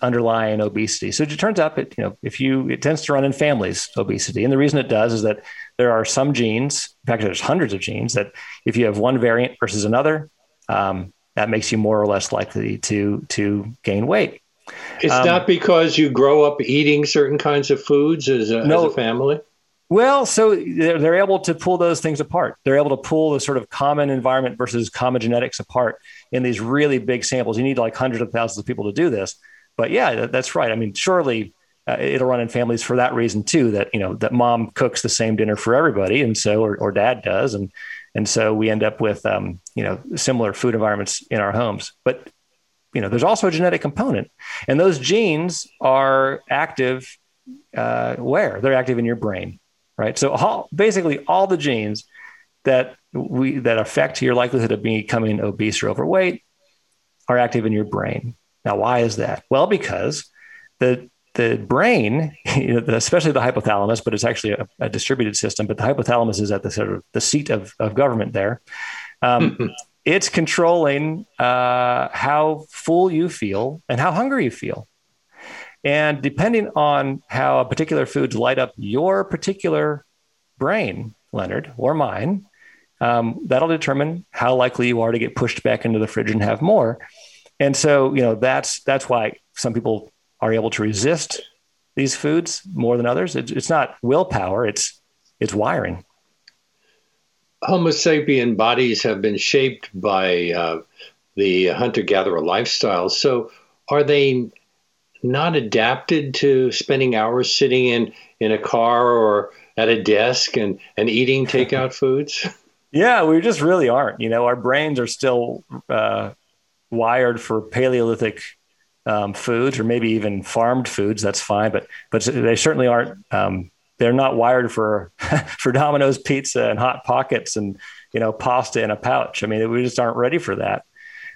underlying obesity. So it turns out that you know if you it tends to run in families obesity, and the reason it does is that there are some genes. In fact, there's hundreds of genes that if you have one variant versus another, um, that makes you more or less likely to to gain weight. It's um, not because you grow up eating certain kinds of foods as a, no, as a family. Well, so they're, they're able to pull those things apart. They're able to pull the sort of common environment versus common genetics apart in these really big samples. You need like hundreds of thousands of people to do this. But yeah, that, that's right. I mean, surely uh, it'll run in families for that reason too. That you know that mom cooks the same dinner for everybody, and so or, or dad does, and and so we end up with um, you know similar food environments in our homes. But you know, there's also a genetic component, and those genes are active uh, where they're active in your brain, right? So all, basically, all the genes that we that affect your likelihood of becoming obese or overweight are active in your brain. Now, why is that? Well, because the the brain, especially the hypothalamus, but it's actually a, a, distributed system. But the hypothalamus is at the sort of the seat of, of government there. Um, it's controlling uh, how full you feel and how hungry you feel. And depending on how a particular foods light up your particular brain, Leonard, or mine, um, that'll determine how likely you are to get pushed back into the fridge and have more. And so, you know, that's that's why some people are able to resist these foods more than others. It's, it's not willpower; it's it's wiring. Homo sapien bodies have been shaped by uh, the hunter-gatherer lifestyle. So, are they not adapted to spending hours sitting in in a car or at a desk and and eating takeout foods? Yeah, we just really aren't. You know, our brains are still uh, wired for Paleolithic um, foods, or maybe even farmed foods. That's fine, but but they certainly aren't. Um, they're not wired for for Domino's pizza and hot pockets and you know pasta in a pouch. I mean, we just aren't ready for that.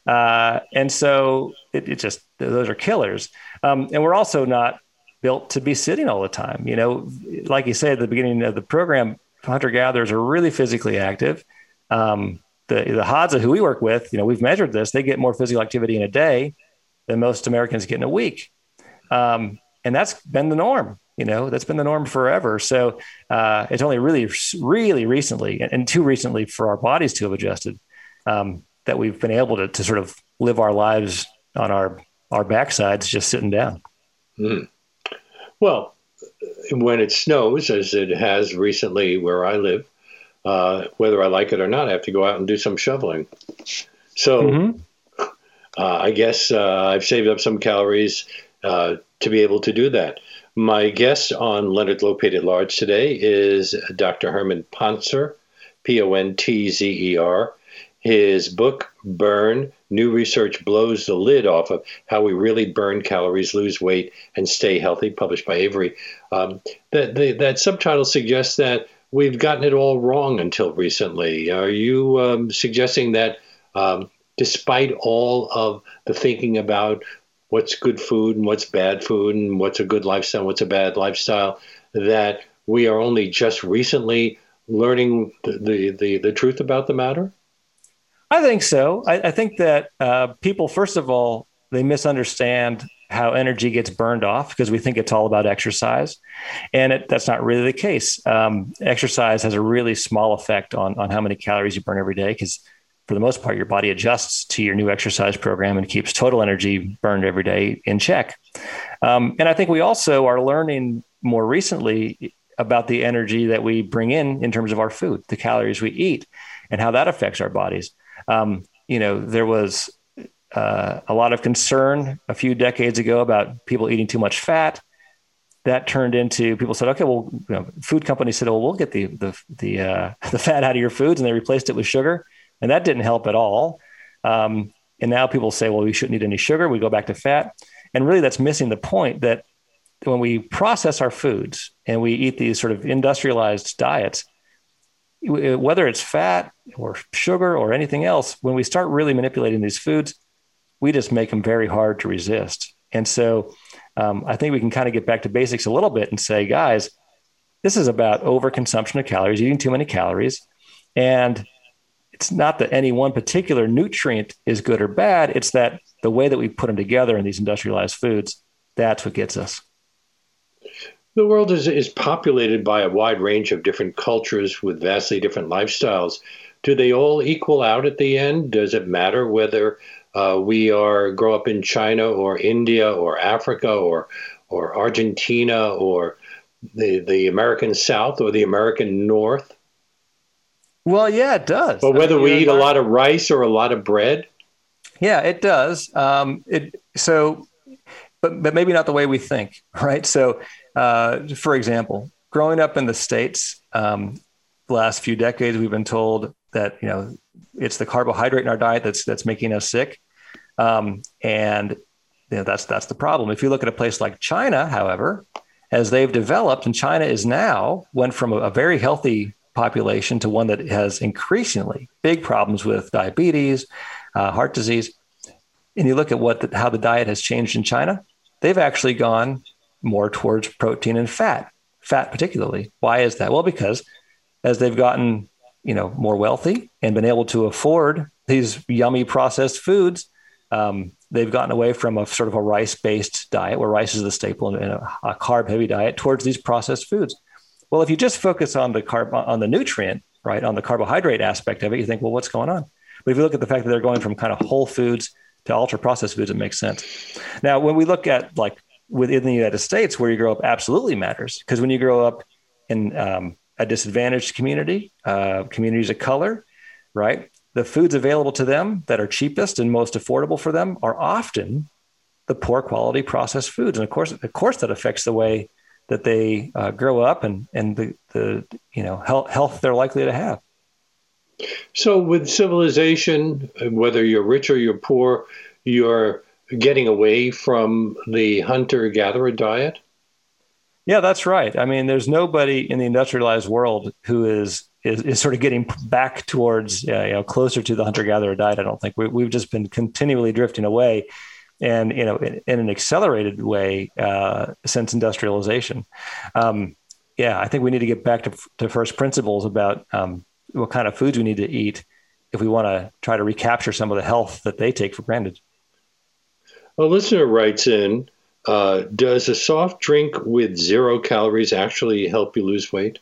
Uh, and so it, it, just those are killers. Um, and we're also not built to be sitting all the time. You know, like you said at the beginning of the program, hunter gatherers are really physically active. Um, the the Hadza who we work with, you know, we've measured this. They get more physical activity in a day than most Americans get in a week, um, and that's been the norm. You know, that's been the norm forever. So uh, it's only really, really recently, and too recently for our bodies to have adjusted, um, that we've been able to to sort of live our lives on our our backsides, just sitting down. Mm. Well, when it snows, as it has recently where I live, uh, whether I like it or not, I have to go out and do some shoveling. So mm-hmm. uh, I guess uh, I've saved up some calories uh, to be able to do that. My guest on Leonard Lopate at Large today is Dr. Herman Pontzer, P O N T Z E R. His book, Burn New Research Blows the Lid Off of How We Really Burn Calories, Lose Weight, and Stay Healthy, published by Avery. Um, that, the, that subtitle suggests that we've gotten it all wrong until recently. Are you um, suggesting that um, despite all of the thinking about what's good food and what's bad food and what's a good lifestyle and what's a bad lifestyle, that we are only just recently learning the, the, the, the truth about the matter? I think so. I, I think that uh, people, first of all, they misunderstand how energy gets burned off because we think it's all about exercise, and it, that's not really the case. Um, exercise has a really small effect on on how many calories you burn every day because for the most part, your body adjusts to your new exercise program and keeps total energy burned every day in check. Um, and I think we also are learning more recently about the energy that we bring in in terms of our food, the calories we eat, and how that affects our bodies. Um, you know, there was uh, a lot of concern a few decades ago about people eating too much fat. That turned into people said, okay, well, you know, food companies said, well, we'll get the the the, uh, the fat out of your foods, and they replaced it with sugar, and that didn't help at all. Um, and now people say, well, we shouldn't eat any sugar. We go back to fat. And really, that's missing the point that when we process our foods and we eat these sort of industrialized diets, whether it's fat or sugar or anything else, when we start really manipulating these foods, we just make them very hard to resist. And so um, I think we can kind of get back to basics a little bit and say, guys, this is about overconsumption of calories, eating too many calories. And it's not that any one particular nutrient is good or bad. It's that the way that we put them together in these industrialized foods, that's what gets us. The world is, is populated by a wide range of different cultures with vastly different lifestyles. Do they all equal out at the end? Does it matter whether uh, we are grow up in China or India or Africa or or Argentina or the the American South or the American North? Well, yeah, it does. But whether I mean, we eat a lot of rice or a lot of bread? Yeah, it does. Um, it so, but but maybe not the way we think, right? So uh, for example, growing up in the states, um, the last few decades, we've been told that you know it's the carbohydrate in our diet that's that's making us sick, um, and you know, that's that's the problem. If you look at a place like China, however, as they've developed, and China is now went from a, a very healthy population to one that has increasingly big problems with diabetes, uh, heart disease. And you look at what the, how the diet has changed in China, they've actually gone more towards protein and fat, fat particularly. Why is that? Well, because as they've gotten, you know, more wealthy and been able to afford these yummy processed foods, um, they've gotten away from a sort of a rice-based diet where rice is the staple in a, a carb-heavy diet towards these processed foods. Well, if you just focus on the carb on the nutrient, right, on the carbohydrate aspect of it, you think, well, what's going on? But if you look at the fact that they're going from kind of whole foods to ultra processed foods, it makes sense. Now, when we look at like within the United States, where you grow up absolutely matters because when you grow up in um, a disadvantaged community, uh, communities of color, right, the foods available to them that are cheapest and most affordable for them are often the poor quality processed foods, and of course, of course, that affects the way that they uh, grow up and and the the you know health, health they're likely to have. So, with civilization, whether you're rich or you're poor, you're getting away from the hunter gatherer diet? Yeah, that's right. I mean, there's nobody in the industrialized world who is is, is sort of getting back towards uh, you know closer to the hunter gatherer diet. I don't think we, have just been continually drifting away, and you know in, in an accelerated way uh, since industrialization. Um, yeah, I think we need to get back to, to first principles about um, what kind of foods we need to eat if we want to try to recapture some of the health that they take for granted. A listener writes in uh, Does a soft drink with zero calories actually help you lose weight?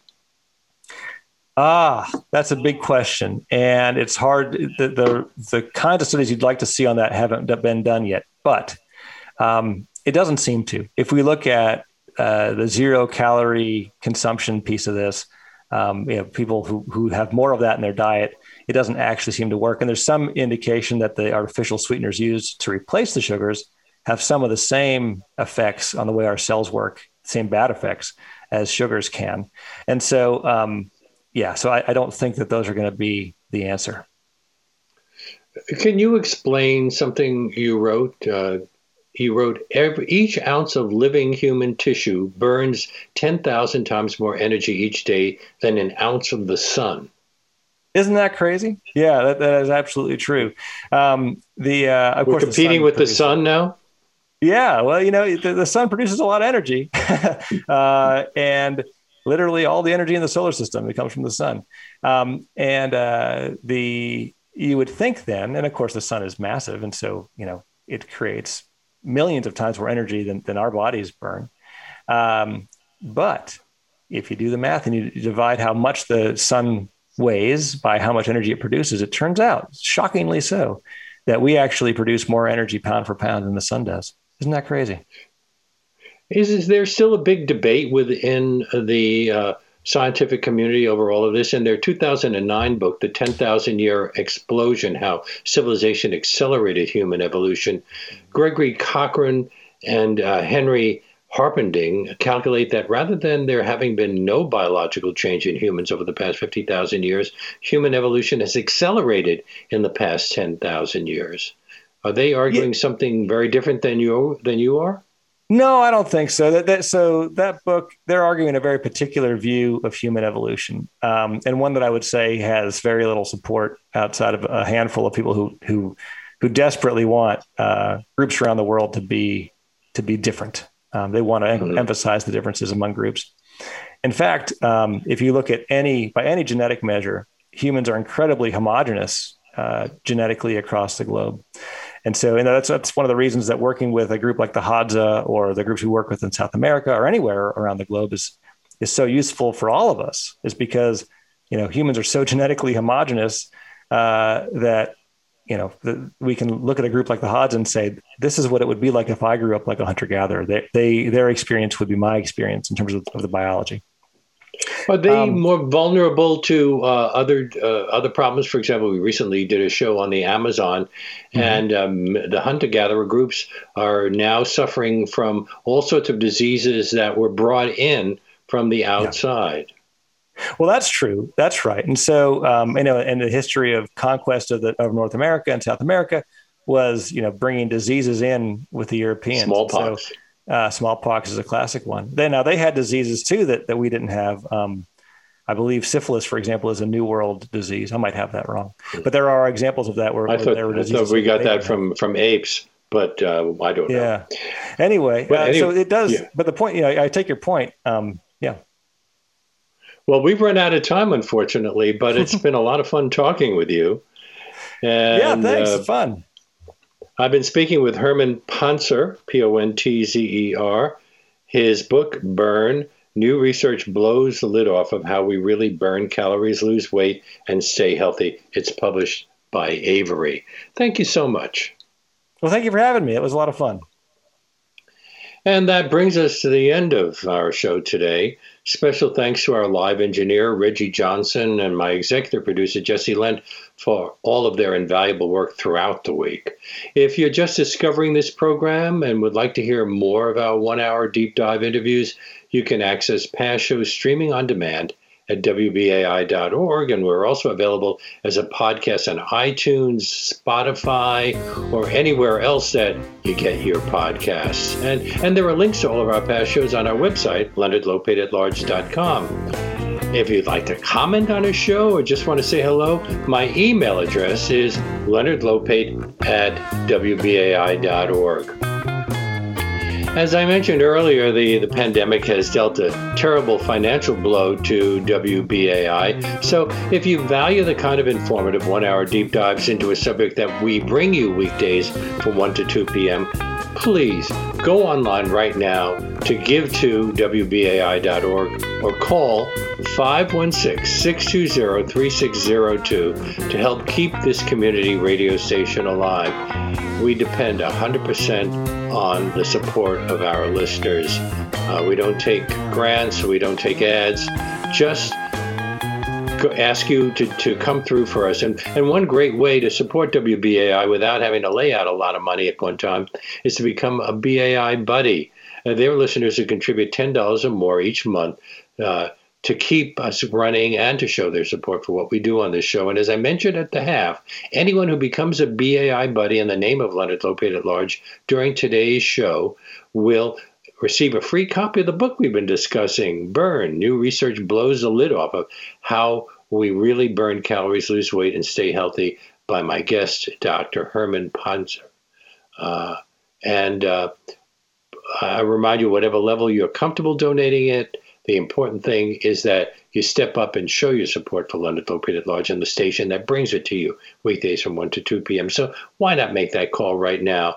Ah, that's a big question, and it's hard. The, the the kind of studies you'd like to see on that haven't been done yet, but um, it doesn't seem to. If we look at uh, the zero calorie consumption piece of this, um, you know, people who who have more of that in their diet, it doesn't actually seem to work. And there's some indication that the artificial sweeteners used to replace the sugars have some of the same effects on the way our cells work, same bad effects as sugars can. And so, um, yeah, so I, I, don't think that those are going to be the answer. Can you explain something you wrote? Uh, you wrote every, each ounce of living human tissue burns 10,000 times more energy each day than an ounce of the sun. Isn't that crazy? Yeah, that, that is absolutely true. Um, the uh, of We're course competing the with produces, the sun now. Yeah, well, you know, the, the sun produces a lot of energy, uh, and literally all the energy in the solar system it comes from the sun. Um, and uh, the you would think then, and of course, the sun is massive, and so you know it creates millions of times more energy than than our bodies burn. Um, but if you do the math and you divide how much the sun weighs by how much energy it produces, it turns out, shockingly so, that we actually produce more energy pound for pound than the sun does. Isn't that crazy? Is, is there still a big debate within the uh, scientific community over all of this? In their 2009 book, The 10,000 Year Explosion How Civilization Accelerated Human Evolution, Gregory Cochran and uh, Henry Harpending calculate that rather than there having been no biological change in humans over the past 50,000 years, human evolution has accelerated in the past 10,000 years. Are they arguing yeah. something very different than you than you are? No, I don't think so. That, that so that book they're arguing a very particular view of human evolution, um, and one that I would say has very little support outside of a handful of people who who who desperately want uh, groups around the world to be to be different. Um, they want to mm-hmm. emphasize the differences among groups. In fact, um, if you look at any by any genetic measure, humans are incredibly homogenous uh, genetically across the globe. And so, that's that's one of the reasons that working with a group like the Hadza or the groups we work with in South America or anywhere around the globe is is so useful for all of us. Is because you know humans are so genetically homogenous uh, that you know the, we can look at a group like the Hadza and say this is what it would be like if I grew up like a hunter gatherer. They, they their experience would be my experience in terms of, of the biology. Are they um, more vulnerable to uh, other uh, other problems? For example, we recently did a show on the Amazon, mm-hmm. and um, the hunter gatherer groups are now suffering from all sorts of diseases that were brought in from the outside. Yeah. Well, that's true. That's right. And so, um, you know, in the history of conquest of, the, of North America and South America was, you know, bringing diseases in with the Europeans. Smallpox. So, uh, smallpox is a classic one. They now they had diseases too that that we didn't have. Um, I believe syphilis, for example, is a New World disease. I might have that wrong, but there are examples of that where, I thought, there were diseases. I thought we got that from from apes, but uh, I don't yeah. know. Anyway, uh, anyway, so it does. Yeah. But the point, you know, I take your point. Um, yeah. Well, we've run out of time, unfortunately, but it's been a lot of fun talking with you. And, yeah, thanks. Uh, fun. I've been speaking with Herman Pontzer, P O N T Z E R. His book, Burn New Research Blows the Lid Off of How We Really Burn Calories, Lose Weight, and Stay Healthy. It's published by Avery. Thank you so much. Well, thank you for having me. It was a lot of fun. And that brings us to the end of our show today. Special thanks to our live engineer, Reggie Johnson, and my executive producer, Jesse Lent, for all of their invaluable work throughout the week. If you're just discovering this program and would like to hear more of our one hour deep dive interviews, you can access past shows streaming on demand at WBAI.org. And we're also available as a podcast on iTunes, Spotify, or anywhere else that you get your podcasts. And, and there are links to all of our past shows on our website, leonardlopateatlarge.com. If you'd like to comment on a show or just want to say hello, my email address is leonardlopate at wbai.org. As I mentioned earlier, the, the pandemic has dealt a terrible financial blow to WBAI. So, if you value the kind of informative one hour deep dives into a subject that we bring you weekdays from 1 to 2 p.m., please go online right now to give to WBAI.org or call 516 620 3602 to help keep this community radio station alive. We depend 100% on the support of our listeners. Uh, we don't take grants, we don't take ads, just ask you to, to come through for us. And, and one great way to support WBAI without having to lay out a lot of money at one time is to become a BAI buddy. Uh, their listeners who contribute $10 or more each month uh, to keep us running and to show their support for what we do on this show. And as I mentioned at the half, anyone who becomes a BAI buddy in the name of Leonard Lopate at Large during today's show will receive a free copy of the book we've been discussing, Burn. New research blows the lid off of how we really burn calories, lose weight, and stay healthy by my guest, Dr. Herman Pontzer. Uh, and uh, I remind you, whatever level you're comfortable donating it, the important thing is that you step up and show your support for Leonard Lopate at Large and the station that brings it to you weekdays from 1 to 2 p.m. So why not make that call right now?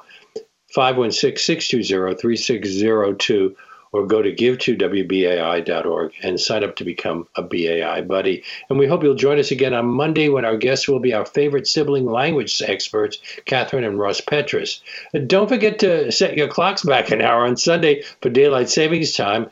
516 620 3602 or go to give2wbai.org and sign up to become a BAI buddy. And we hope you'll join us again on Monday when our guests will be our favorite sibling language experts, Kathryn and Ross Petras. And don't forget to set your clocks back an hour on Sunday for daylight savings time.